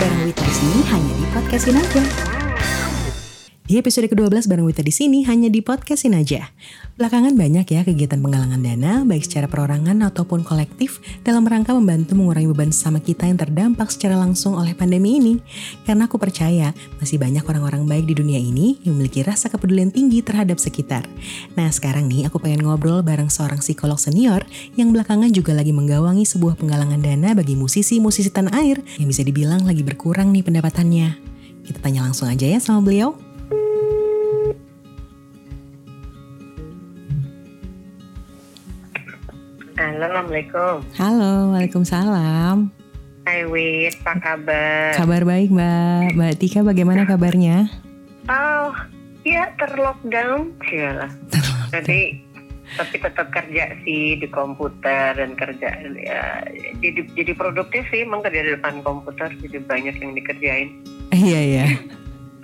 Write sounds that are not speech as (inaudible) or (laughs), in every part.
bareng sini hanya di podcastin aja. Di episode ke-12 bareng Wita di sini hanya di podcastin aja. Belakangan banyak ya kegiatan penggalangan dana baik secara perorangan ataupun kolektif dalam rangka membantu mengurangi beban sama kita yang terdampak secara langsung oleh pandemi ini. Karena aku percaya masih banyak orang-orang baik di dunia ini yang memiliki rasa kepedulian tinggi terhadap sekitar. Nah sekarang nih aku pengen ngobrol bareng seorang psikolog senior yang belakangan juga lagi menggawangi sebuah penggalangan dana bagi musisi-musisi tanah air yang bisa dibilang lagi berkurang nih pendapatannya. Kita tanya langsung aja ya sama beliau. Halo, Assalamualaikum. Halo, Waalaikumsalam. Hai Wit, apa kabar? Kabar baik Mbak. Mbak Tika bagaimana kabarnya? Oh, ya terlockdown. Cialah. Jadi, tapi tetap kerja sih di komputer dan kerja ya jadi jadi produktif sih emang kerja di depan komputer jadi banyak yang dikerjain. Iya iya.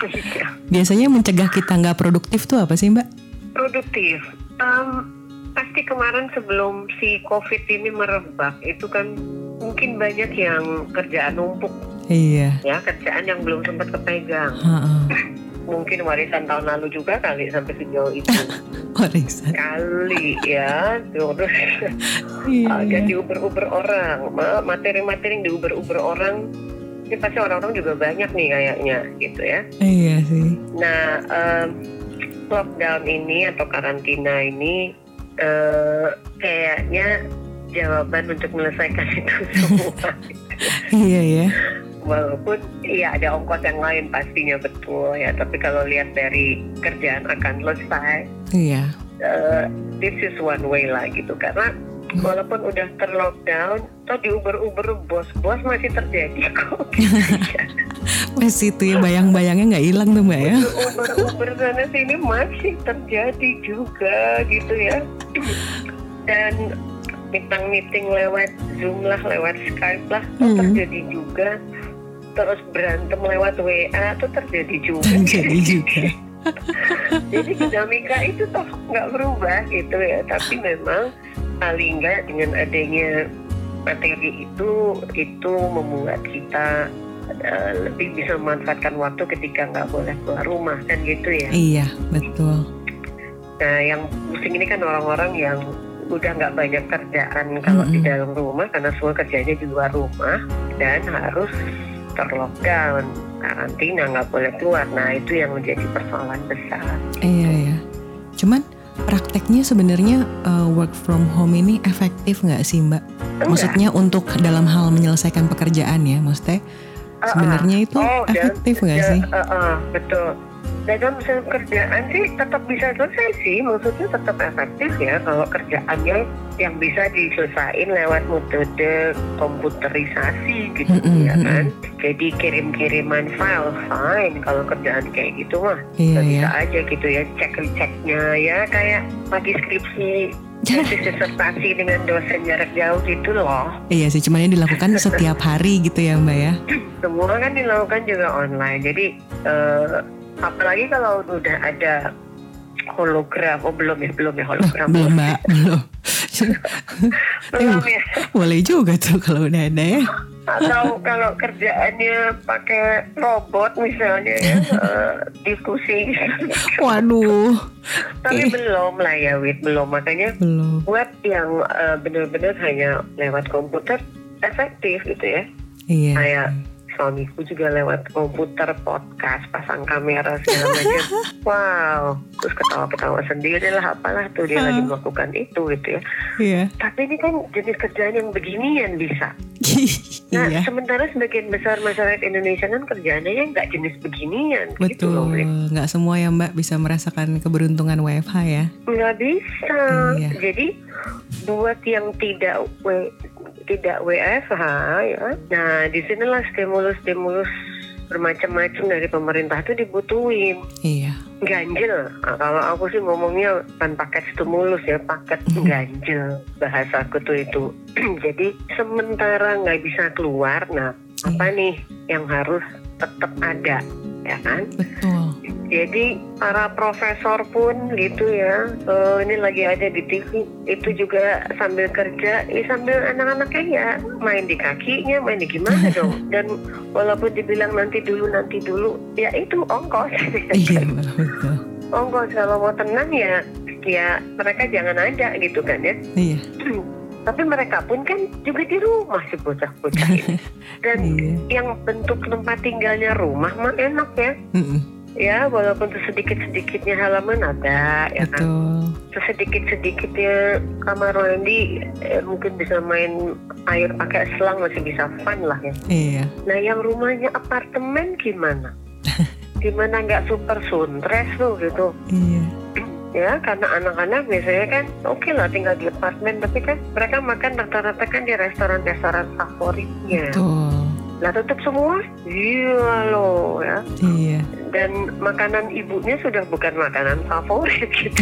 (laughs) Biasanya mencegah kita nggak produktif tuh apa sih Mbak? Produktif. Um, pasti kemarin sebelum si COVID ini merebak itu kan mungkin banyak yang kerjaan numpuk. Iya. Ya kerjaan yang belum sempat kepegang. Ha-ha. (clears throat) Mungkin warisan tahun lalu juga kali sampai sejauh itu. (laughs) Warisan. kali ya terus Iya. agak diuber-uber orang Ma- materi-materi yang diuber-uber orang ini pasti orang-orang juga banyak nih kayaknya gitu ya Iya sih. nah em, lockdown ini atau karantina ini eh, kayaknya jawaban untuk menyelesaikan itu (laughs) semua. Iya ya. walaupun iya ada ongkos yang lain pastinya betul ya. Tapi kalau lihat dari kerjaan akan selesai Iya. uh, this is one way lah gitu. Karena walaupun udah terlockdown atau di Uber Uber bos-bos masih terjadi kok (laughs) Wes itu ya bayang-bayangnya nggak hilang tuh Mbak ya. Uber sana sini masih terjadi juga gitu ya dan meeting meeting lewat Zoom lah lewat Skype lah Hmm. terjadi juga terus berantem lewat WA tuh terjadi juga Jadi juga. (laughs) jadi dinamika itu toh nggak berubah gitu ya tapi memang paling nggak dengan adanya materi itu itu membuat kita eh, lebih bisa memanfaatkan waktu ketika nggak boleh keluar rumah kan gitu ya Iya betul. nah yang pusing ini kan orang-orang yang udah nggak banyak kerjaan kalau di Mm-mm. dalam rumah karena semua kerjanya di luar rumah dan harus terlockdown karantina nggak boleh keluar nah itu yang menjadi persoalan besar Iya ya. Cuman prakteknya sebenarnya uh, work from home ini efektif nggak sih Mbak? Enggak. Maksudnya untuk dalam hal menyelesaikan pekerjaan ya, maksudnya Sebenarnya itu Oh, dan- efektif nggak Ya, sih? uh, uh, betul. Dalam misalnya pekerjaan sih tetap bisa selesai sih, maksudnya tetap efektif ya kalau kerjaannya yang bisa diselesaikan lewat metode komputerisasi gitu Mm-mm, ya mm-mm. kan. Jadi kirim-kiriman file fine kalau kerjaan kayak gitu mah Iya bisa ya. aja gitu ya cek ceknya ya kayak lagi skripsi tesis disertasi dengan dosen jarak jauh gitu loh. Iya sih, cuman ini dilakukan (laughs) setiap hari gitu ya Mbak ya. semua kan dilakukan juga online jadi eh, apalagi kalau udah ada hologram oh belum ya belum ya Loh, hologram belum Mbak, belum. Belum ya Boleh juga tuh kalau udah ada ya. atau kalau kerjaannya pakai robot misalnya ya eh, diskusi Waduh, tapi Oke. belum lah ya Wit belum makanya belum. web yang eh, benar-benar hanya lewat komputer efektif gitu ya Iya. kayak suamiku juga lewat komputer podcast pasang kamera segala macam (laughs) wow terus ketawa-ketawa sendiri lah apalah tuh dia lagi melakukan itu gitu ya Iya. tapi ini kan jenis kerjaan yang beginian bisa (laughs) nah iya. sementara sebagian besar masyarakat Indonesia kan kerjaannya yang nggak jenis beginian gitu loh Betul, Wit. nggak semua ya Mbak bisa merasakan keberuntungan WFH ya. nggak bisa Iya. jadi buat yang tidak tidak WFH ya. Nah di sinilah stimulus-stimulus bermacam-macam dari pemerintah itu dibutuhin. Iya. ganjil. Nah, kalau aku sih ngomongnya bukan paket stimulus ya paket ganjil. Bahasaku tuh itu. (clears throat) Jadi sementara nggak bisa keluar nah apa nih yang harus tetap ada ya kan? Betul. Jadi para profesor pun gitu ya, eh, ini lagi ada di TV, itu juga sambil kerja, eh, sambil anak-anaknya ya main di kakinya, main di gimana dong. (laughs) Dan walaupun dibilang nanti dulu, nanti dulu, ya itu ongkos. Iya betul. ongkos kalau mau tenang ya, ya mereka jangan ada gitu kan ya. Iya. (clears throat) Tapi mereka pun kan juga di rumah si bocah-bocah ini. (laughs) Dan Iya. yang bentuk tempat tinggalnya rumah mah enak ya. Mm-mm. Ya, walaupun sesedikit-sedikitnya halaman ada, ya kan. Betul. Sesedikit-sedikitnya kamar mandi eh, mungkin bisa main air pakai selang masih bisa fun lah ya. Iya. Nah, yang rumahnya apartemen gimana? (laughs) Gimana nggak super suntres tuh gitu? Iya. Ya, karena anak-anak biasanya kan oke lah tinggal di apartemen, tapi kan mereka makan rata-rata kan di restoran-restoran favoritnya. Betul. Lah tutup semua? Iya loh ya. Iya. dan makanan ibunya sudah bukan makanan favorit gitu.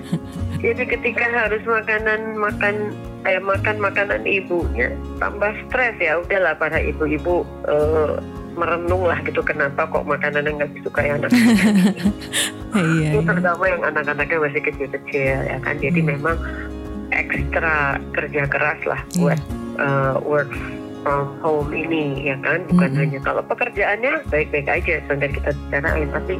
(laughs) Jadi ketika harus makanan makan eh, makan makanan ibunya tambah stres ya udahlah para ibu-ibu eh, merenung lah gitu kenapa kok makanan yang nggak disukai anak (laughs) Iya. itu iya. terutama yang anak-anaknya masih kecil-kecil ya kan jadi Hmm. memang ekstra kerja keras lah Iya. buat eh, work from home ini ya kan bukan Mm-mm. hanya kalau pekerjaannya baik-baik aja sampai kita bicarain tapi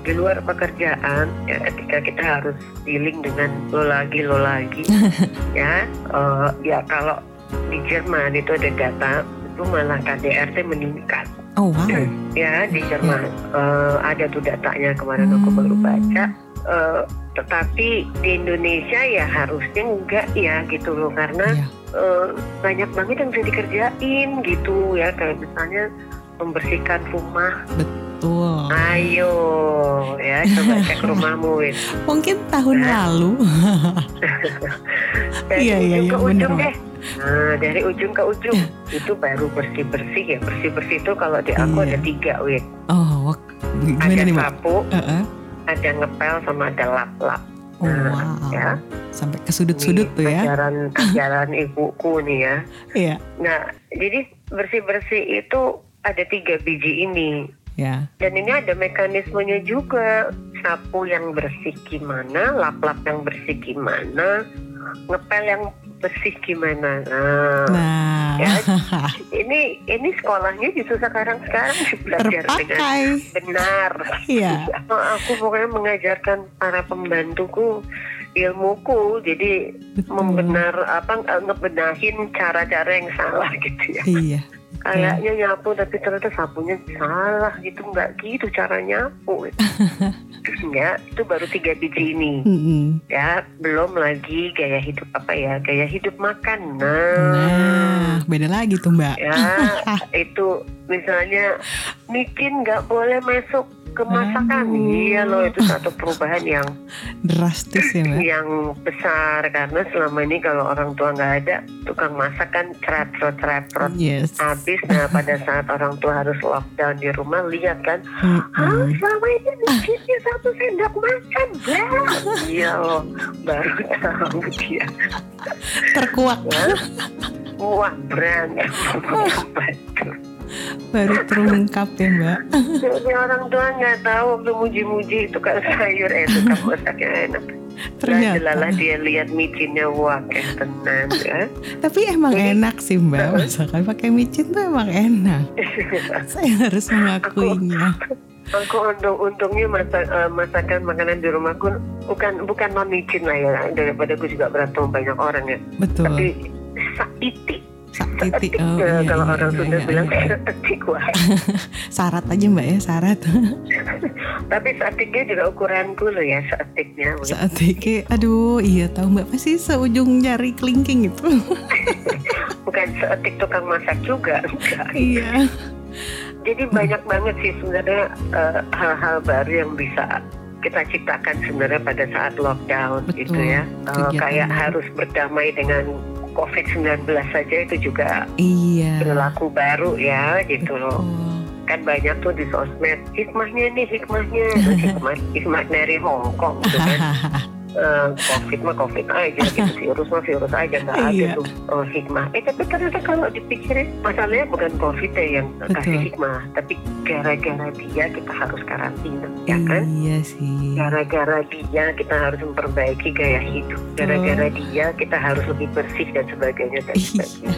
di luar pekerjaan ya ketika kita harus dealing dengan lo lagi lo lagi (laughs) ya eh, ya kalau di Jerman itu ada data itu malah KDRT meningkat Oh wow. ya di Jerman Eh, ada tuh datanya kemarin aku baru baca Eh, tetapi di Indonesia ya harusnya enggak ya gitu loh karena Iya. eh, banyak banget yang bisa dikerjain gitu ya kayak misalnya membersihkan rumah Betul. ayo ya (laughs) coba cek rumahmu. Mungkin tahun Nah. lalu. (laughs) Iya, iya, iya, Mbak. deh nah dari ujung ke ujung (laughs) itu baru bersih bersih ya bersih bersih itu kalau di aku Iya. ada tiga Win. Oh, gimana ada nih sapu Heeh. ada ngepel sama ada lap lap Oh, Nah, wow. ya. Sampai ke sudut-sudut tuh ya. ajaran (laughs) ajaran ibuku nih ya Iya. nah jadi bersih bersih itu ada tiga biji ini Ya. dan ini ada mekanismenya juga sapu yang bersih gimana lap-lap yang bersih gimana ngepel yang bersih gimana nah, Nah, ya. (laughs) ini ini sekolahnya justru sekarang sekarang belajar dengan terpakai. benar Iya. (laughs) aku pokoknya mengajarkan para pembantuku ilmuku jadi Betul. membenar apa ngebenahin cara-cara yang salah gitu ya Iya. Kayaknya nyapu tapi ternyata sapunya salah gitu nggak gitu cara nyapu. (laughs) Ya itu baru tiga biji ini. Mm-mm. ya belum lagi gaya hidup apa ya gaya hidup makan. Nah, Nah, beda lagi tuh mbak. ya (laughs) itu misalnya micin nggak boleh masuk ke masakan Aduh. iya loh itu satu perubahan yang (laughs) Drastis ya mbak. yang besar. Karena selama ini kalau orang tua nggak ada tukang masak kan cerot cerot Yes. habis. Nah pada saat orang tua harus lockdown di rumah lihat kan ah selama ini bikinnya satu sendok makan blah iya loh baru tahu dia. Terkuak. ya wah berantem (laughs) Baru terungkap ya mbak. jadi orang tua nggak tahu waktu muji-muji itu kan (laughs) sayur eh itu kan masaknya enak Ternyata. jelalah dia lihat micinnya wah kayak tenan ya Tapi emang Jadi- enak sih mbak. Masakan pakai micin tuh emang enak. (laughs) Saya harus mengakuinya. Aku untung untungnya masak eh, masakan makanan di rumahku bukan bukan non micin lah ya daripada aku juga berantem banyak orang ya. Betul. Tapi saiti, Sak titik. Oh, ya, iya, kalau iya, orang iya, Sunda iya, bilang iya. satik wah. (laughs) Syarat aja mbak ya syarat. (laughs) Tapi satiknya juga ukuranku loh ya satiknya. Saat iki, aduh iya tahu mbak pasti seujung jari kelingking itu. (laughs) Bukan seetik tukang masak juga. enggak. iya. Jadi banyak banget sih sebenarnya eh, hal-hal baru yang bisa kita ciptakan sebenarnya pada saat lockdown Betul. gitu ya. Kegiatan kayak harus berdamai dengan COVID-19 saja itu juga Iya. perilaku baru ya gitu loh. Kan banyak tuh di sosmed hikmahnya nih hikmahnya (laughs) hikmah, hikmah dari Hong Kong gitu kan. (laughs) eh, covid mah covid aja gitu (laughs) virus mah virus aja nggak ada Iya. tuh oh, hikmah eh tapi ternyata kalau dipikirin masalahnya bukan covid ya yang kasih Betul. hikmah tapi gara-gara dia kita harus karantina ya kan Iya sih. gara-gara dia kita harus memperbaiki gaya hidup gara-gara dia kita harus lebih bersih dan sebagainya dan Iya. sebagainya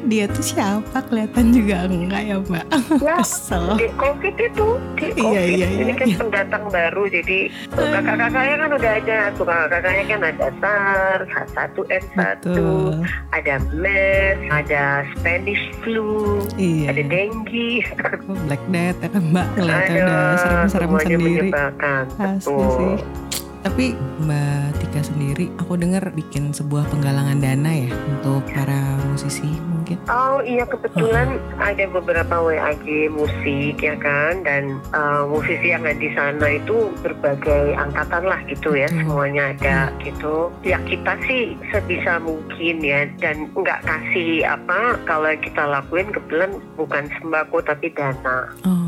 Dia tuh siapa kelihatan juga enggak ya mbak? ya (laughs) Kesel. di covid itu di Iya, covid iya, ini iya, kan iya. pendatang baru jadi kakak-kakaknya kan udah ada tuh kakak-kakaknya kan ada SARS H1N1 Betul. ada MERS ada Spanish flu Iya. ada dengue Oh, Black Death ya kan mbak kelihatan udah serem-serem sendiri. Asli sih. Tapi Mbak Tika sendiri, aku dengar bikin sebuah penggalangan dana ya untuk para musisi mungkin. Oh iya kebetulan ada beberapa WAG musik ya kan dan uh, musisi yang ada di sana itu berbagai angkatan lah gitu ya Hmm. semuanya ada gitu. Ya kita sih sebisa mungkin ya dan nggak kasih apa kalau kita lakuin kebetulan bukan sembako tapi dana Oh.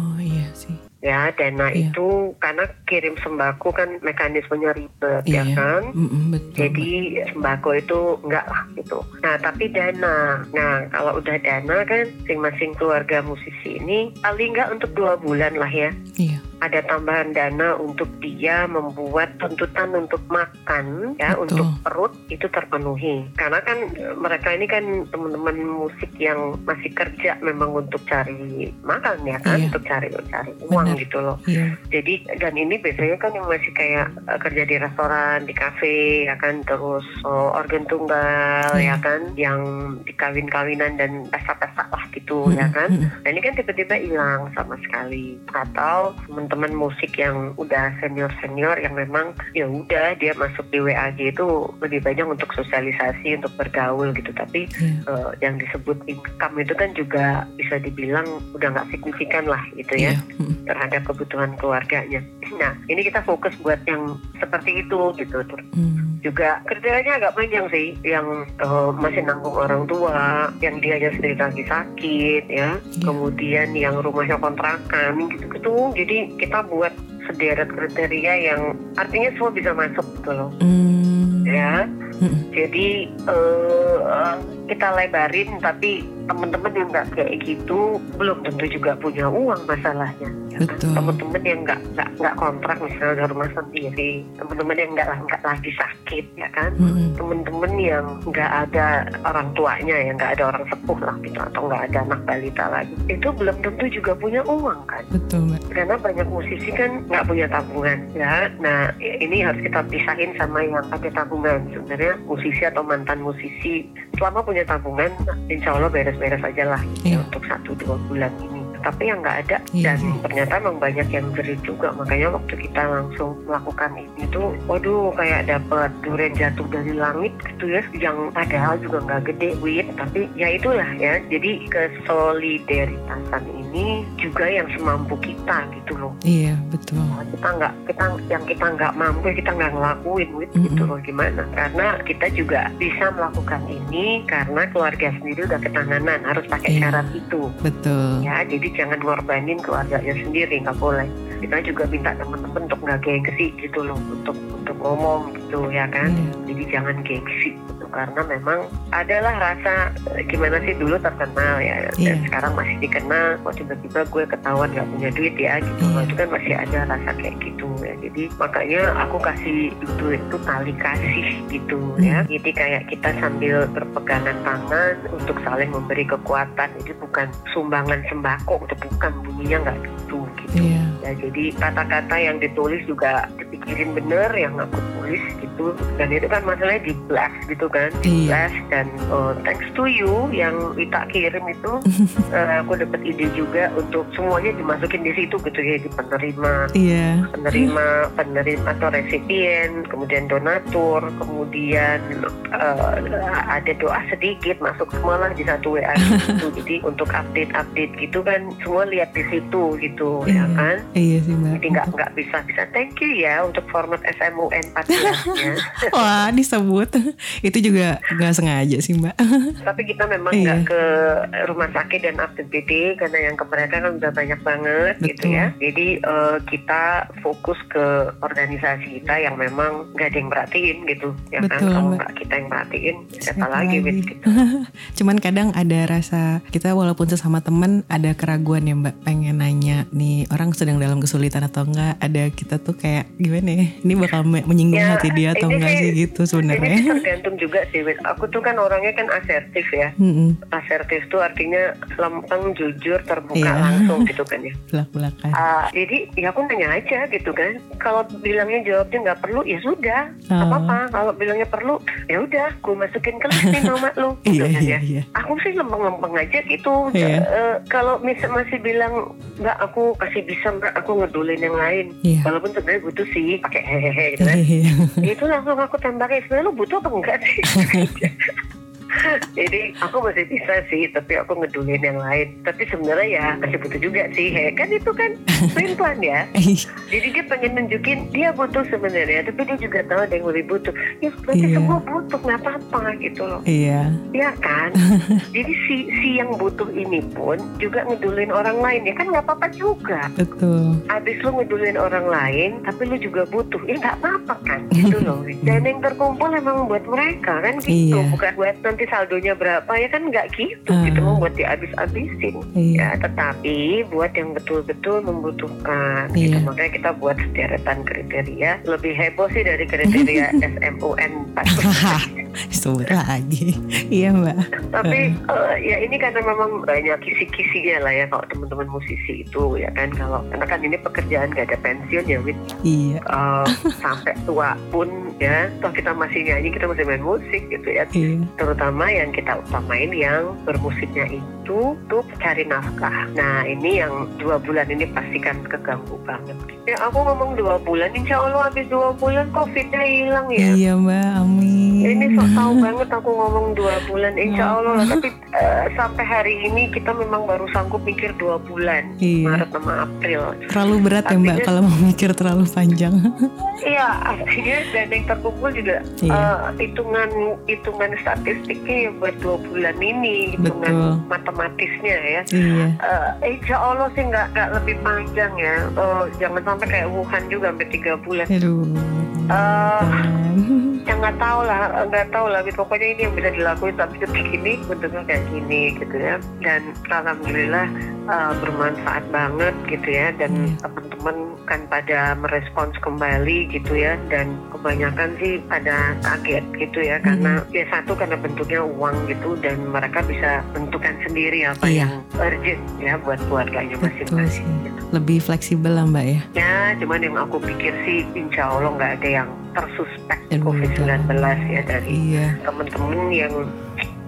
Ya dana Iya. itu karena kirim sembako kan mekanismenya ribet ya Iya. kan. Mm-mm, betul. Jadi sembako itu enggak lah gitu. Nah tapi dana, nah kalau udah dana kan masing-masing keluarga musisi ini paling enggak untuk dua bulan lah ya. Iya. Ada tambahan dana untuk dia membuat tuntutan untuk makan ya Betul. untuk perut itu terpenuhi. Karena kan e, mereka ini kan teman-teman musik yang masih kerja memang untuk cari makan ya kan, Iya. untuk cari cari uang Benar. gitu loh. Iya. Jadi dan ini biasanya kan yang masih kayak eh, kerja di restoran, di kafe, ya kan terus oh, organ tunggal, Iya. ya kan, yang di kawin-kawinan dan pesta-pesta lah gitu, ya Mm-mm, kan. mm-mm. Nah ini kan tiba-tiba hilang sama sekali. Atau teman-teman musik yang udah senior-senior yang memang ya udah dia masuk di WAG itu lebih banyak untuk sosialisasi, untuk bergaul gitu. Tapi Iya. eh, yang disebut income itu kan juga bisa dibilang udah nggak signifikan lah gitu ya Iya. Terhadap kebutuhan keluarganya. Nah, ini kita fokus buat yang seperti itu gitu. Terus Mm. juga kerjanya agak panjang sih, yang eh, masih nanggung orang tua, yang dia aja sendiri lagi sakit, ya. Iya. Kemudian yang rumahnya kontrakan, gitu-gitu. Jadi kita buat sederet kriteria yang artinya semua bisa masuk gitu loh, Mm. ya. Mm-mm. Jadi eh, kita lebarin, tapi teman-teman yang nggak kayak gitu belum tentu juga punya uang masalahnya. ya kan? Betul. Teman-teman yang nggak nggak nggak kontrak misalnya ada rumah sendiri, teman-teman yang nggak nggak lagi sakit, ya kan? Mm-mm. Teman-teman yang nggak ada orang tuanya, ya nggak ada orang sepuh lah gitu, atau nggak ada anak balita lagi, itu belum tentu juga punya uang kan? Betul mbak. karena banyak musisi kan nggak punya tabungan ya nah ini harus kita pisahin sama yang ada tabungan sebenarnya musisi atau mantan musisi selama punya tabungan insya Allah beres-beres aja lah gitu, Iya. untuk satu dua bulan tapi yang nggak ada Iya dan sih. ternyata emang banyak yang jerit juga makanya waktu kita langsung melakukan ini tuh waduh kayak dapat durian jatuh dari langit gitu ya yang padahal juga nggak gede wit tapi ya itulah ya jadi kesolidaritasan ini juga yang semampu kita gitu loh Iya betul. Nah, kita nggak kita yang kita nggak mampu kita nggak ngelakuin wit Mm-mm. gitu loh gimana karena kita juga bisa melakukan ini karena keluarga sendiri udah ketanganan harus pakai Iya. syarat itu Betul. ya jadi jangan ngorbanin keluarganya sendiri nggak boleh. Kita juga minta teman-teman untuk nggak gengsi gitu loh untuk untuk ngomong gitu ya kan? Iya. jadi jangan gengsi karena memang adalah rasa eh, gimana sih dulu terkenal ya dan Iya. sekarang masih dikenal kok tiba-tiba gue ketahuan nggak punya duit ya gitu Iya. itu kan masih ada rasa kayak gitu ya jadi makanya aku kasih duit itu tali kasih gitu ya Hmm. jadi kayak kita sambil berpegangan tangan untuk saling memberi kekuatan jadi bukan sumbangan sembako itu bukan bunyinya nggak gitu gitu Iya. Ya jadi kata-kata yang ditulis juga dipikirin bener yang aku tulis gitu dan itu kan masalahnya di blast gitu kan di Iya. blast dan oh, thanks to you yang Wita kirim itu (laughs) eh, aku dapat ide juga untuk semuanya dimasukin di situ gitu ya di penerima Iya. penerima penerima atau resipien kemudian donatur kemudian eh, ada doa sedikit masuk semua lah di satu WA gitu (laughs) jadi untuk update update gitu kan semua lihat di situ gitu ya Iya. kan Iya sih mbak. jadi nggak nggak bisa bisa thank you ya untuk format SMUN 14 ya. Wah disebut (laughs) itu juga nggak sengaja sih mbak. (laughs) Tapi kita memang Iya. nggak ke rumah sakit dan aktiviti karena yang ke mereka kan udah banyak banget gitu Betul. ya. Jadi eh, kita fokus ke organisasi kita yang memang nggak ada yang perhatiin gitu. Ya kan Betul, kalau Mbak. nggak kita yang perhatiin siapa, Siapa lagi, lagi? Gitu. (laughs) Cuman kadang ada rasa kita walaupun sesama teman ada keraguan ya mbak pengen nanya nih orang sedang dalam kesulitan atau enggak ada kita tuh kayak gimana ya ini bakal me- menyinggung Ya, hati dia atau enggak sih- sih gitu sebenarnya. tergantung juga sih. Aku tuh kan orangnya kan asertif ya. Mm-mm, Asertif tuh artinya lempeng, jujur, terbuka Iya. langsung gitu kan ya. belak-belakan. Ah, jadi ya aku nanya aja gitu kan. Kalau bilangnya jawabnya nggak perlu ya sudah, nggak Ah. apa-apa. Kalau bilangnya perlu ya udah, gue masukin kelas nih nama lu. (laughs) Iya gitu kan iya ya. iya. Aku sih lempeng-lempeng aja gitu. Iya. Eh, kalau mis- masih bilang nggak aku kasih bisa mbak, aku ngedulin yang lain. Iya. Walaupun sebenarnya butuh sih pakai hehehe gitu kan. Itu langsung aku tembakin sebenarnya lu butuh apa enggak sih (laughs) jadi aku masih bisa sih tapi aku ngedulin yang lain tapi sebenarnya ya masih butuh juga sih he kan itu kan (laughs) pelan pelan ya jadi dia pengen nunjukin dia butuh sebenarnya tapi dia juga tahu ada yang lebih butuh ya berarti Iya. semua butuh nggak apa-apa gitu loh Iya. ya kan (laughs) jadi si si yang butuh ini pun juga ngedulin orang lain ya kan nggak apa-apa juga Betul. Abis lu ngedulin orang lain, tapi lu juga butuh. Ya nggak apa-apa kan, gitu (laughs) loh. Dan yang terkumpul emang buat mereka kan gitu, Iya. bukan buat nanti saldonya berapa ya kan nggak gitu, Ah. gitu mau buat dihabis-habisin. Iya. Ya, tetapi buat yang betul-betul membutuhkan, gitu. Iya. Makanya kita buat sederetan kriteria. Lebih heboh sih dari kriteria SMUN 14. Sebut lagi. Iya mbak. Tapi eh, ya ini karena memang banyak kisi-kisinya lah ya kalau teman-teman musisi itu ya kan kalau karena kan ini pekerjaan gak ada pensiun ya Wit Iya. Eh, (laughs) sampai tua pun ya toh kita masih nyanyi kita masih main musik gitu ya Iya. terutama yang kita utamain yang bermusiknya itu untuk cari nafkah nah ini yang dua bulan ini pastikan keganggu banget ya aku ngomong dua bulan insya Allah habis dua bulan covidnya hilang ya Iya mbak. Amin. Tahu banget aku ngomong dua bulan insya Allah lah. tapi eh, sampai hari ini kita memang baru sanggup mikir dua bulan Iya. Maret sama April Terlalu berat ya mbak Artinya- kalau mau mikir terlalu panjang. (laughs) Iya, artinya dana yang terkumpul juga Iya. eh, hitungan hitungan statistiknya ya buat dua bulan ini, hitungan Betul. matematisnya ya. iya. Eh, insya Allah sih nggak nggak lebih panjang ya. Eh, jangan sampai kayak Wuhan juga sampai tiga bulan. Aduh. Eh, jangan. Ya nggak tahu lah, nggak tahu lah. Pokoknya ini yang bisa dilakuin sampai detik ini bentuknya kayak gini gitu ya. Dan alhamdulillah eh, bermanfaat banget gitu ya. Dan Iya. teman-teman kan pada merespons kembali gitu ya. Dan kebanyakan sih pada kaget gitu ya. Karena ya satu karena bentuknya uang gitu dan mereka bisa bentukan sendiri apa Iya. yang urgent ya buat keluarganya masing-masing. gitu. Lebih fleksibel lah mbak ya. Ya, cuman yang aku pikir sih insya Allah nggak ada yang tersuspek Aduh, COVID-19 ya dari Iya. temen-temen yang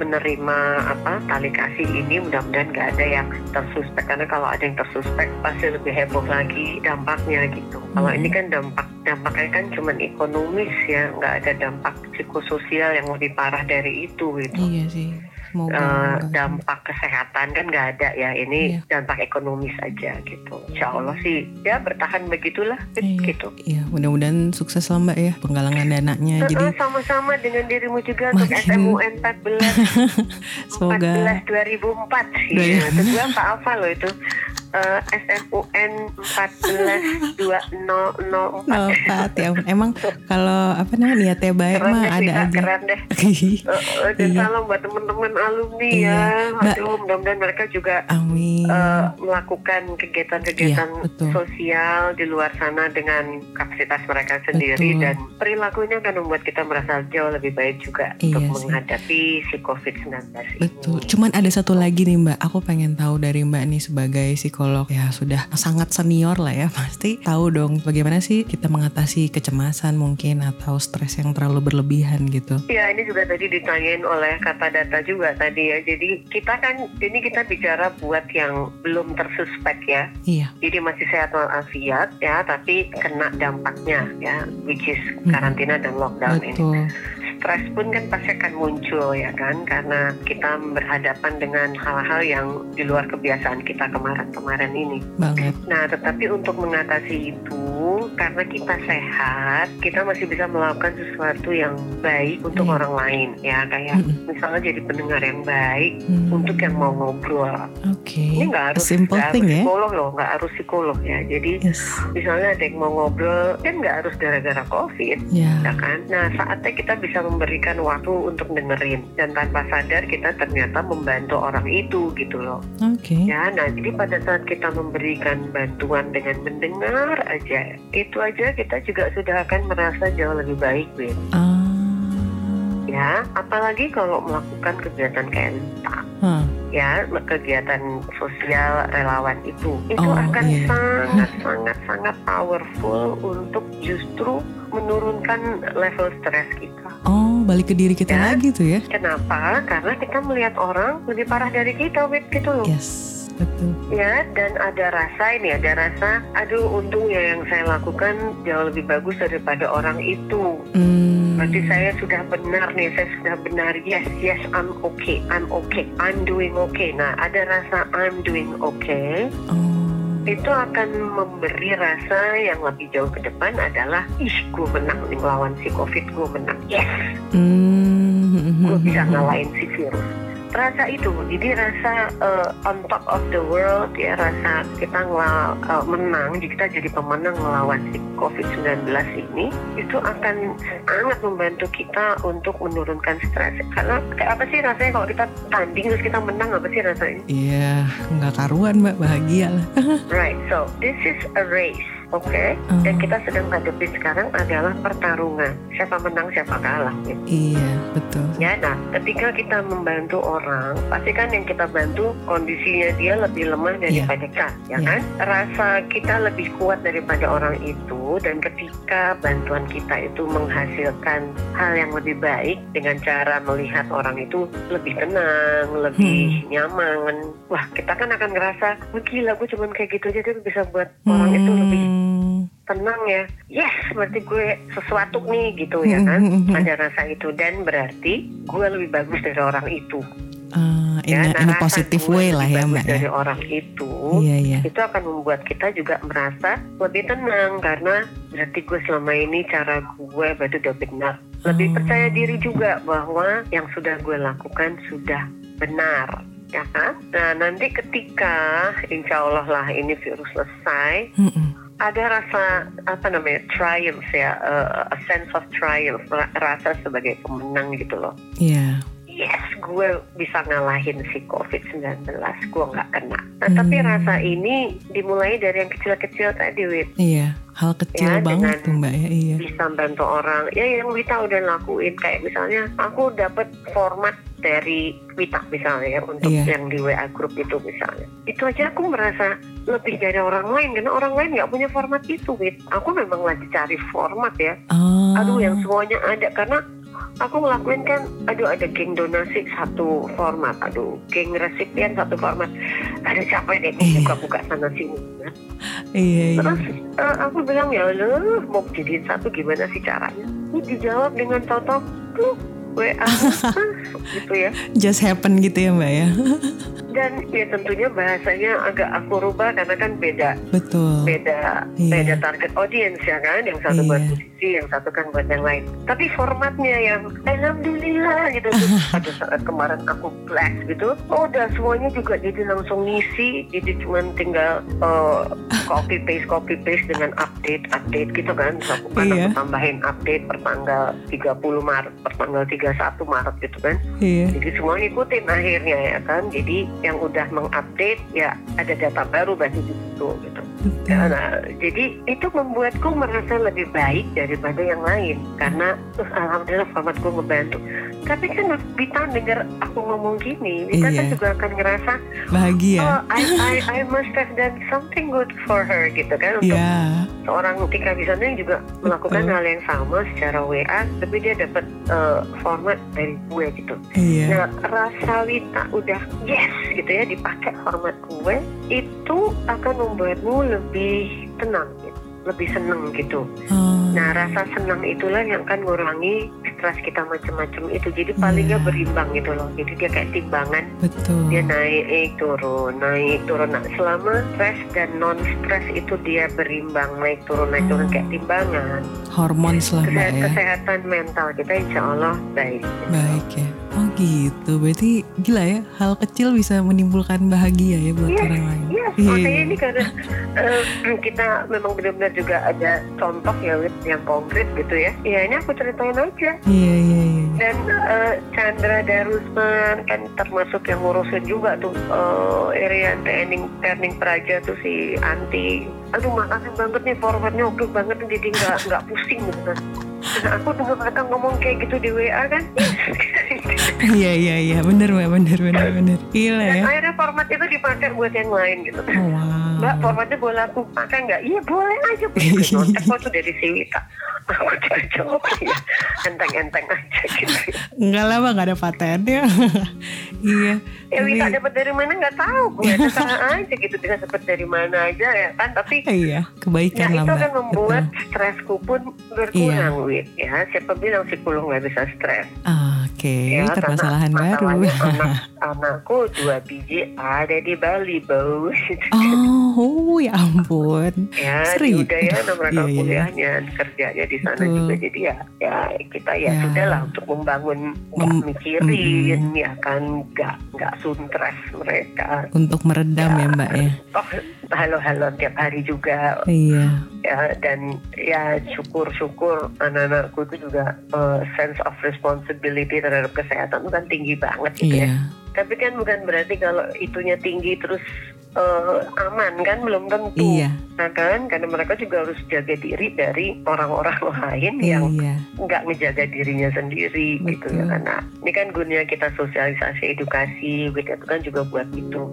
menerima apa tali kasih ini mudah-mudahan nggak ada yang tersuspek karena kalau ada yang tersuspek pasti lebih heboh lagi dampaknya gitu. Kalau Hmm. ini kan dampak dampaknya kan cuman ekonomis ya nggak ada dampak psikososial yang lebih parah dari itu gitu. Iya sih. Semoga. Eh, enggak. dampak kesehatan kan nggak ada ya ini Iya. dampak ekonomis aja gitu Insya Allah sih ya bertahan begitulah Iya. gitu Iya, mudah-mudahan sukses lah mbak ya penggalangan dananya. Jadi Eh, sama-sama dengan dirimu juga untuk Makin- SMUN 14 (laughs) semoga 14 2004 sih Dua- ya. itu gue apa apa loh itu Eh, SMUN 14 2004 Empat ya ampun. Emang kalau apa namanya niatnya baik keren mah deh ada aja. keren deh (laughs) Eh, eh, dan Iya. salam buat teman-teman alumni Iya. ya aduh mudah-mudahan mereka juga Amin. eh, melakukan kegiatan-kegiatan Iya, betul. sosial di luar sana dengan kapasitas mereka sendiri Betul. dan perilakunya akan membuat kita merasa jauh lebih baik juga Iya untuk sih. menghadapi si COVID-19 ini. Betul. Cuman ada satu lagi nih Mbak, aku pengen tahu dari Mbak nih sebagai psikolog ya sudah sangat senior lah ya (laughs) pasti tahu dong bagaimana sih kita mengatasi kecemasan mungkin atau stres yang terlalu berlebihan gitu. Ya ini juga tadi ditanyain oleh kata data juga tadi ya. Jadi kita kan ini kita bicara buat yang belum tersuspek ya. Iya, Jadi masih sehat walafiat ya, tapi kena dampaknya ya, which is Hmm. karantina dan lockdown ini. Stres pun kan pasti akan muncul ya kan karena kita berhadapan dengan hal-hal yang di luar kebiasaan kita kemarin-kemarin ini. Banget. Nah, tetapi untuk mengatasi itu karena kita sehat, kita masih bisa melakukan sesuatu yang baik untuk Iya. orang lain ya kayak Mm-mm. misalnya jadi pendengar yang baik Hmm. untuk yang mau ngobrol. Oke. Ini nggak harus simple nggak thing harus ya. psikolog loh, nggak harus psikolog ya. Jadi Yes. misalnya ada yang mau ngobrol kan nggak harus gara-gara covid Ya. ya kan nah saatnya kita bisa memberikan waktu untuk dengerin dan tanpa sadar kita ternyata membantu orang itu gitu loh Oke. ya nah jadi pada saat kita memberikan bantuan dengan mendengar aja itu aja kita juga sudah akan merasa jauh lebih baik Win. Ah. Ya apalagi kalau melakukan kegiatan kayak Hah. ya kegiatan sosial relawan itu itu Oh, akan iya. sangat sangat sangat powerful untuk justru menurunkan level stres kita. Oh, balik ke diri kita Ya. lagi tuh ya. Kenapa? Karena kita melihat orang lebih parah dari kita, wit gitu loh. Yes. Betul. Ya, dan ada rasa ini, ada rasa, aduh untung ya yang saya lakukan jauh lebih bagus daripada orang itu. Hmm. Berarti saya sudah benar nih, saya sudah benar. Yes, yes, I'm okay, I'm okay, I'm doing okay. Nah, ada rasa I'm doing okay. Oh. itu akan memberi rasa yang lebih jauh ke depan adalah ih gue menang nih ngelawan si covid gue menang yes Hmm. gue bisa ngalahin si virus rasa itu. Jadi rasa uh, on top of the world ya rasa kita ngela- uh, menang jadi kita jadi pemenang melawan si covid-19 ini itu akan sangat membantu kita untuk menurunkan stres. Karena kayak apa sih rasanya kalau kita tanding terus kita menang apa sih rasanya? Iya, nggak karuan mbak, bahagia lah. Right, so this is a race, oke? Oh. Dan kita sedang hadapi sekarang adalah pertarungan. Siapa menang, siapa kalah. gitu. Iya, betul. Ya, nah, ketika kita membantu orang, pasti kan yang kita bantu kondisinya dia lebih lemah daripada kita, ya Iya. kan? Rasa kita lebih kuat daripada orang itu, dan ketika bantuan kita itu menghasilkan hal yang lebih baik dengan cara melihat orang itu lebih tenang, lebih nyaman, wah kita kan akan ngerasa, wah gila gue cuman kayak gitu aja tapi bisa buat orang itu lebih Hmm. tenang ya yes berarti gue sesuatu nih gitu ya kan ada rasa itu dan berarti gue lebih bagus dari orang itu in, ya a, in a positive way lah ya mbak ya. dari orang itu Iya, iya. itu akan membuat kita juga merasa lebih tenang karena berarti gue selama ini cara gue berarti udah benar lebih Oh. percaya diri juga bahwa yang sudah gue lakukan sudah benar ya kan nah nanti ketika insya Allah lah ini virus selesai Mm-mm. Ada rasa apa namanya triumph ya uh, a sense of triumph ra- rasa sebagai pemenang gitu loh Iya. yes gue bisa ngalahin si covid-19 gue nggak kena nah tapi Hmm. rasa ini dimulai dari yang kecil-kecil tadi Wit Iya, hal kecil Ya, banget tuh mbak ya. Iya. bisa bantu orang ya yang Wita udah lakuin kayak misalnya aku dapat format dari Wita misalnya ya untuk Iya. yang di WA grup itu misalnya itu aja aku merasa lebih dari orang lain karena orang lain nggak punya format itu Wit aku memang lagi cari format ya Oh. aduh yang semuanya ada karena aku ngelakuin kan aduh ada geng donasi satu format aduh geng resipien satu format (laughs) ada siapa deh Iya. buka-buka sana sini ya. Iya, iya. Terus eh, aku bilang ya lu mau jadiin satu gimana sih caranya? Ini dijawab dengan toto tuh WA (laughs) gitu ya. Just happen gitu ya mbak ya. Dan ya tentunya bahasanya agak aku rubah karena kan beda Betul. beda Iya. beda target audience ya kan. Yang satu buat Iya. musisi, yang satu kan buat yang lain. Tapi formatnya yang alhamdulillah gitu. (laughs) Pada saat kemarin aku blast gitu, oh udah semuanya juga jadi langsung ngisi. Jadi cuman tinggal eh, copy paste copy paste dengan update update gitu kan. Aku kan Iya. aku tambahin update per tanggal 30 Maret, per tanggal 31 Maret gitu kan. Iya. Jadi semua ngikutin akhirnya ya kan. Jadi yang udah mengupdate ya ada data baru berarti di situ gitu. Betul. Nah, jadi itu membuatku merasa lebih baik daripada yang lain karena terus alhamdulillah formatku ngebantu. Tapi kan Vita dengar aku ngomong gini, Vita kan Iya. juga akan ngerasa Bahagia. oh I, I I must have done something good for her gitu kan untuk Iya. seorang Tika Bisana yang juga melakukan Betul. hal yang sama secara WA tapi dia dapat eh, format dari gue gitu. Iya. Nah, rasa Wita udah yes gitu ya dipakai format gue itu akan membuatmu lebih tenang gitu. lebih seneng gitu. Oh. Nah, rasa senang itulah yang akan ngurangi stres kita macam-macam itu jadi palingnya Iya. berimbang gitu loh jadi dia kayak timbangan Betul. dia naik eh, turun naik turun nah selama stres dan non stres itu dia berimbang naik turun naik turun Hmm. kayak timbangan Hormons lah mbak Kesehat- ya. kesehatan mental kita insya Allah baik Baik ya. Oh gitu. Berarti gila ya. Hal kecil bisa menimbulkan bahagia ya buat Iya, orang lain. Iya, Iya. makanya ini karena eh, kita memang benar-benar juga ada contoh ya Wit, yang konkret gitu ya. Ya ini aku ceritain aja. Iya iya iya. Dan eh, Chandra Darusman kan termasuk yang ngurusin juga tuh eh, area training training Praja tuh si Anti. Aduh makasih banget nih forwardnya oke banget jadi nggak nggak pusing gitu aku dengar mereka ngomong kayak gitu di WA kan. Iya iya iya. Bener mbak. Bener bener bener. Gila Dan ya. akhirnya format itu dipakai buat yang lain gitu. Oh, wow. Mbak, formatnya boleh aku pakai nggak? Iya boleh aja. Nyontek kok tuh dari si Wita. Aku cari jawab ya. Enteng-enteng aja gitu. Enggak lah mbak. Gak ada patennya. (laughs) iya. Ya Wita dapat dari mana nggak tahu. Gue terserah (laughs) aja gitu. Dia dapat dari mana aja ya kan. Tapi Iya. Kebaikan ya itu akan membuat Betul. stresku pun berkurang Wit. Ya siapa bilang psikolog nggak bisa stres? Oke. Ya, Permasalahan baru. masalahnya anak, (laughs) anakku dua biji ada di Bali bau. Oh, ya ampun. ya Seri. udah ya iya, iya. kuliahnya kerjanya di sana Betul. juga jadi ya ya kita ya, Ya. sudah lah untuk membangun Mem- mikirin ya kan nggak nggak suntres mereka Untuk meredam ya mbak ya. oh halo-halo tiap hari juga Iya. ya dan ya syukur-syukur anak-anakku itu juga eh, sense of responsibility terhadap kesehatan itu kan tinggi banget gitu ya Iya. Tapi kan bukan berarti kalau itunya tinggi terus eh, aman kan belum tentu Iya. Nah kan, karena mereka juga harus jaga diri dari orang-orang (laughs) lain yang Iya. nggak ngejaga dirinya sendiri gitu ya Betul. karena ini kan gunanya kita sosialisasi edukasi gitu itu kan juga buat itu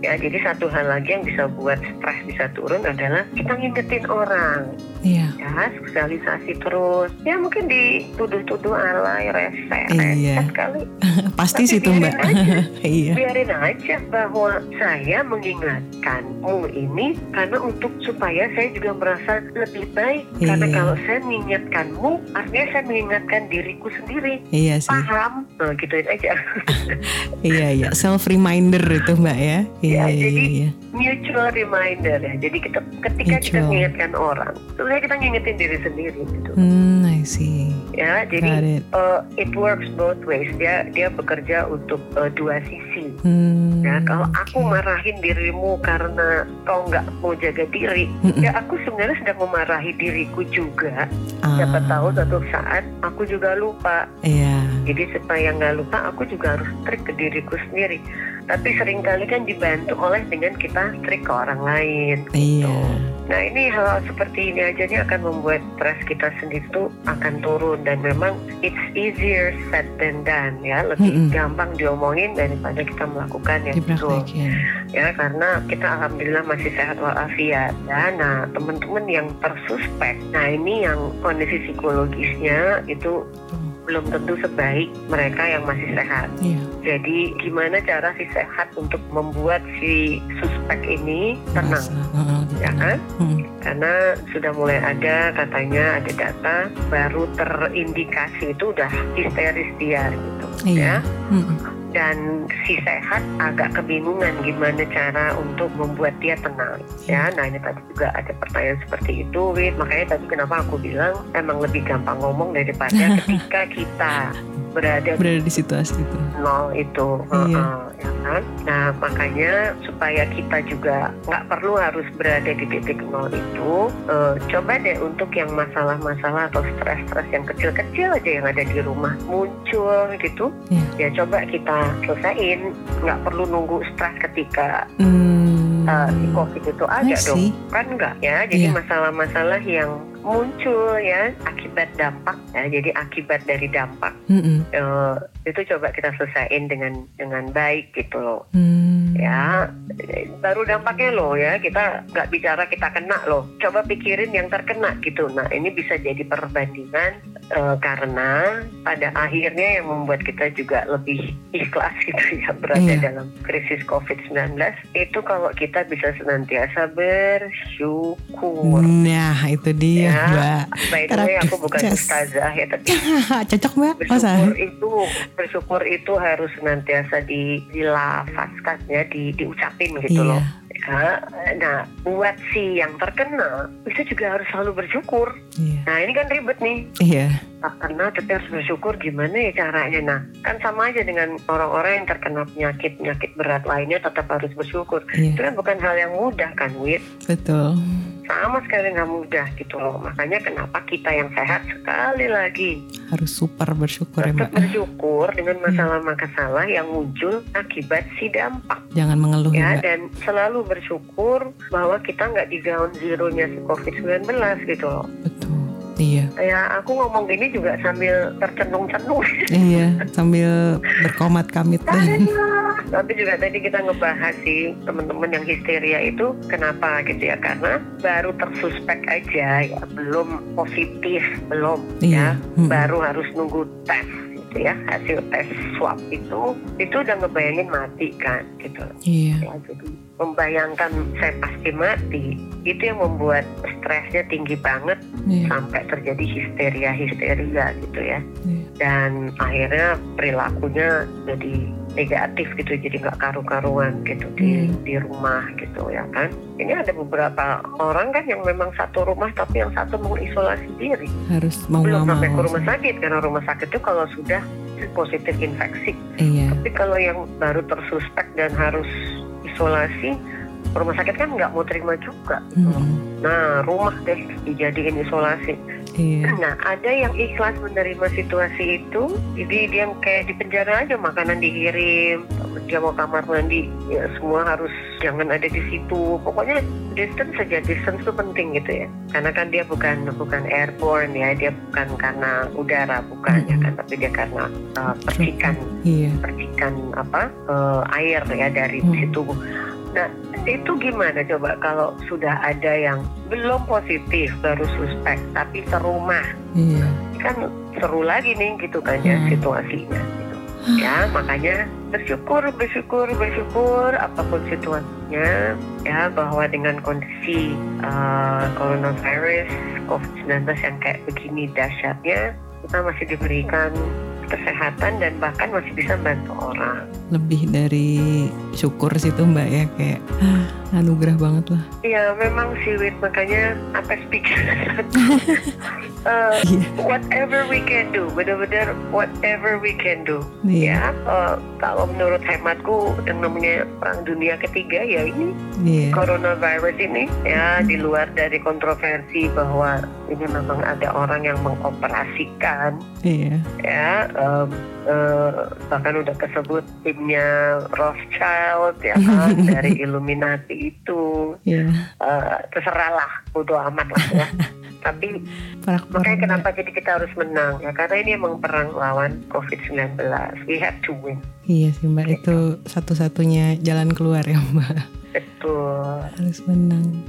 ya jadi satu hal lagi yang bisa buat stres bisa turun adalah kita ngingetin orang Iya. ya sosialisasi terus ya mungkin dituduh-tuduh alay rese Iya. rese kali (laughs) Pasti sih tuh mbak. aja. (laughs) iya. biarin aja bahwa saya mengingatkanmu ini karena untuk supaya saya juga merasa lebih baik karena Iya. kalau saya mengingatkanmu artinya saya mengingatkan diriku sendiri Iya sih. paham nah, gituin aja (laughs) Iya iya. Self reminder itu mbak ya. Iya Ya, iya jadi- iya. mutual reminder ya jadi kita ketika kita Mutual. mengingatkan orang sebenarnya kita ngingetin diri sendiri gitu Hmm, I see. ya jadi it. uh, it works both ways dia dia bekerja untuk uh, dua sisi Hmm, Ya, kalau aku marahin dirimu karena kau nggak mau jaga diri, Mm-mm. ya aku sebenarnya sedang memarahi diriku juga. Ah, Siapa tahu suatu saat aku juga lupa. Iya. Jadi supaya nggak lupa, aku juga harus trik ke diriku sendiri. Tapi sering kali kan dibantu oleh dengan kita trik ke orang lain. Iya. Nah ini hal seperti ini aja nih akan membuat stres kita sendiri tuh akan turun dan memang it's easier said than done ya lebih Mm-mm. gampang diomongin daripada kita melakukan ya betul Dipraktekin. ya karena kita alhamdulillah masih sehat walafiat ya nah teman-teman yang tersuspek nah ini yang kondisi psikologisnya itu belum tentu sebaik mereka yang masih sehat. Iya. jadi gimana cara si sehat untuk membuat si suspek ini tenang? Ya kan? Hmm, karena sudah mulai ada katanya ada data baru terindikasi itu udah histeris dia gitu. Iya. ya? Hmm, dan si sehat agak kebingungan gimana cara untuk membuat dia tenang ya nah ini tadi juga ada pertanyaan seperti itu Wit makanya tadi kenapa aku bilang emang lebih gampang ngomong daripada (laughs) ketika kita berada di Berada di situasi itu. nol itu Iya. Heeh, ya kan nah makanya supaya kita juga nggak perlu harus berada di titik nol itu eh, coba deh untuk yang masalah-masalah atau stres-stres yang kecil-kecil aja yang ada di rumah muncul gitu Iya. ya coba kita selesaiin nggak perlu nunggu stres ketika Hmm, eh, si covid itu ada dong. kan enggak ya? Jadi Iya. masalah-masalah yang muncul ya akibat dampak ya. Jadi akibat dari dampak eh, itu coba kita selesaiin dengan dengan baik gitu loh. Hmm. ya baru dampaknya loh ya. Kita nggak bicara kita kena loh. Coba pikirin yang terkena gitu. Nah ini bisa jadi perbandingan eh, karena pada akhirnya yang membuat kita juga lebih ikhlas (laughs) gitu ya berada Iya. dalam krisis COVID-19 itu kalau kita bisa senantiasa bersyukur. Nah itu dia Ya, mbak. By the way aku bukan Karakter ustazah ya tapi (laughs) Cocok mbak. Masa? bersyukur itu bersyukur itu harus senantiasa di dilafazkan ya di diucapin gitu Iya. loh ya nah buat si yang terkena itu juga harus selalu bersyukur Iya. nah ini kan ribet nih Iya. Karena tapi harus bersyukur gimana ya caranya nah kan sama aja dengan orang-orang yang terkena penyakit penyakit berat lainnya tetap harus bersyukur itu Iya. kan bukan hal yang mudah kan Wit Betul. sama sekali nggak mudah gitu loh makanya kenapa kita yang sehat sekali lagi Harus super bersyukur ya tetap mbak. bersyukur dengan masalah-masalah yang muncul akibat si dampak Jangan mengeluh ya ya mbak. dan selalu bersyukur bahwa kita nggak di ground zero-nya si COVID-19 gitu loh. Betul. Iya. Ya aku ngomong gini juga sambil tercenung-cenung. Iya. Sambil berkomat kamit dan. Tapi juga tadi kita ngebahas sih teman-teman yang histeria itu kenapa gitu ya karena baru tersuspek aja ya belum positif belum Iya. ya Mm-mm. baru harus nunggu tes gitu ya hasil tes swab itu itu udah ngebayangin mati kan gitu Iya. ya jadi membayangkan saya pasti mati itu yang membuat stresnya tinggi banget Iya. sampai terjadi histeria histeria gitu ya Iya. dan akhirnya perilakunya jadi negatif gitu jadi nggak karu-karuan gitu di Hmm. di rumah gitu ya kan ini ada beberapa orang kan yang memang satu rumah tapi yang satu mengisolasi diri Harus mau belum sampai ke rumah sakit karena rumah sakit itu kalau sudah positif infeksi Iya. tapi kalau yang baru tersuspek dan harus isolasi rumah sakit kan nggak mau terima juga Mm-mm. nah rumah deh dijadiin isolasi Iya. nah ada yang ikhlas menerima situasi itu jadi dia kayak di penjara aja makanan dikirim dia mau kamar mandi ya semua harus jangan ada di situ pokoknya distance saja distance itu penting gitu ya karena kan dia bukan bukan airborne ya dia bukan karena udara bukan ya kan tapi dia karena uh, percikan Iya. percikan apa eh, air ya dari Hmm. si tubuh. Nah itu gimana coba kalau sudah ada yang belum positif baru suspek tapi serumah Iya. kan seru lagi nih gitu kan ya Hmm. situasinya. Gitu. Ya makanya bersyukur bersyukur bersyukur apa pun situasinya ya bahwa dengan kondisi eh, coronavirus COVID-19 yang kayak begini dahsyatnya kita masih diberikan kesehatan dan bahkan masih bisa bantu orang. Lebih dari syukur situ mbak ya kayak ah, anugerah banget lah. Ya memang sih Wit makanya apa speaker (laughs) Eh, Iya. whatever we can do benar-benar whatever we can do Iya. ya eh, kalau menurut hematku yang namanya perang dunia ketiga ya ini Iya. coronavirus ini ya di luar dari kontroversi bahwa ini memang ada orang yang mengoperasikan Iya. ya em, eh, bahkan udah kesebut timnya Rothschild ya (laughs) kan dari Illuminati itu. Iya. Eh, terserahlah bodo amat lah ya. (laughs) Tapi Perak makanya kenapa jadi kita harus menang? Ya karena ini emang perang lawan COVID-19 we have to win. Iya sih mbak. Itu satu-satunya jalan keluar ya mbak. Betul. Harus menang.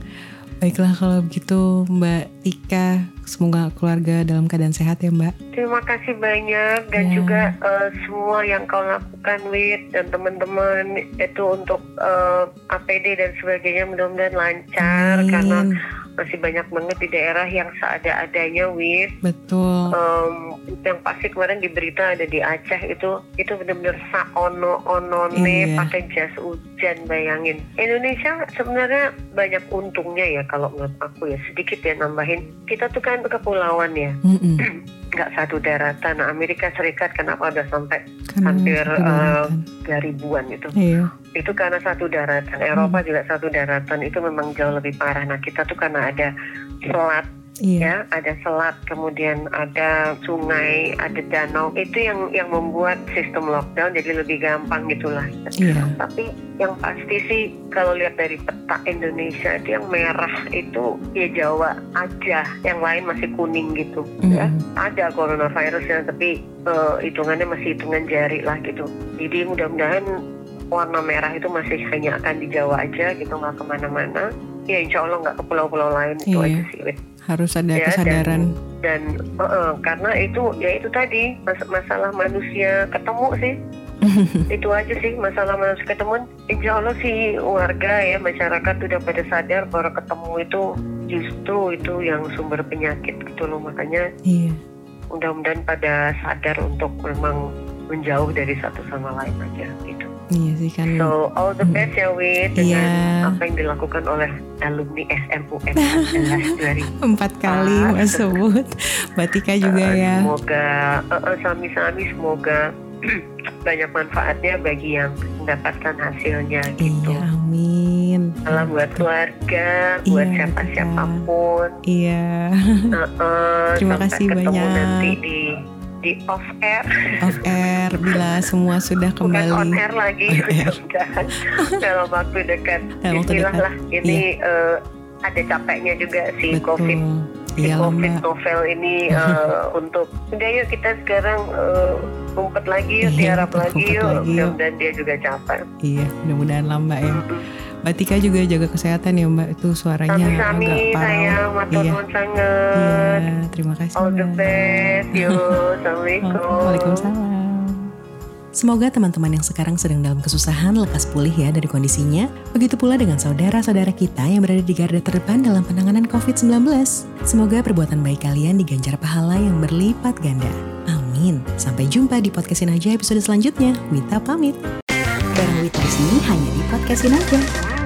Baiklah kalau begitu Mbak Tika semoga keluarga dalam keadaan sehat ya Mbak. Terima kasih banyak dan Ya. juga eh, semua yang kau lakukan Wit dan teman-teman itu untuk eh, APD dan sebagainya mudah-mudahan lancar karena Amin. Masih banyak banget di daerah yang seada-adanya Wit. Betul. Em, yang pasti kemarin di berita ada di Aceh itu itu benar-benar saono onone Iya. pakai jas hujan bayangin. Indonesia sebenarnya banyak untungnya ya kalau menurut aku ya sedikit ya nambahin. Kita tuh kan kepulauan ya Mm-mm. (clears throat) nggak satu daratan. Amerika Serikat kenapa udah sampai Karena Hampir, satu eh, tiga ribuan itu? Iya. Itu karena satu daratan. Eropa juga satu daratan. Itu memang jauh lebih parah. Nah kita tuh karena ada selat Iya. ya, ada selat, kemudian ada sungai, ada danau. Itu yang yang membuat sistem lockdown jadi lebih gampang gitulah. Iya. Tapi yang pasti sih kalau lihat dari peta Indonesia itu yang merah itu ya Jawa aja, yang lain masih kuning gitu ya. Mm-mm. Ada coronavirusnya tapi eh, hitungannya masih hitungan jari lah gitu. Jadi mudah-mudahan warna merah itu masih hanya akan di Jawa aja gitu nggak ke mana-mana. Ya insya Allah nggak ke pulau-pulau lain itu Iya. aja sih. Harus ada Ya, kesadaran. dan uh, uh, karena itu ya itu tadi mas masalah manusia ketemu sih. (laughs) Itu aja sih masalah manusia ketemu. Insya Allah sih warga ya masyarakat udah pada sadar bahwa ketemu itu justru itu yang sumber penyakit gitu loh makanya iya. mudah-mudahan pada sadar untuk memang menjauh dari satu sama lain aja gitu iya sih kan so all the best ya Wit dengan Iya. apa yang dilakukan oleh alumni SMUN 2000 (laughs) empat kali mas sebut Mbak Tika juga Uh, ya Semoga uh, uh, sami-sami semoga (clears throat) banyak manfaatnya bagi yang mendapatkan hasilnya gitu. iya amin Salam buat keluarga, buat Iya, siapa Tika. siapa pun. iya Uh, uh, Terima kasih ketemu banyak. nanti di di off air, off air bila semua sudah bukan on kembali. air lagi. Mudah-mudahan (laughs) dalam waktu dekat. Dalam waktu dekat. lah. Ini uh, ada capeknya juga si COVID. Betul si iya lah COVID mbak. novel ini (laughs) eh, untuk udah yuk kita sekarang eh, ngumpet lagi yuk, Iya, tiarap lagi yuk, dan dia juga capek. iya mudah-mudahan lah mbak ya Mbak Tika juga jaga kesehatan ya mbak itu suaranya Sami-sami agak parau sayang, Iya. sangat. iya terima kasih All the best, yuk, (laughs) assalamualaikum. Waalaikumsalam. Semoga teman-teman yang sekarang sedang dalam kesusahan lekas pulih ya dari kondisinya. Begitu pula dengan saudara-saudara kita yang berada di garda terdepan dalam penanganan COVID-19. Semoga perbuatan baik kalian diganjar pahala yang berlipat ganda. Amin. Sampai jumpa di podcastin aja episode selanjutnya. Wita pamit. Di sini hanya di podcastin aja.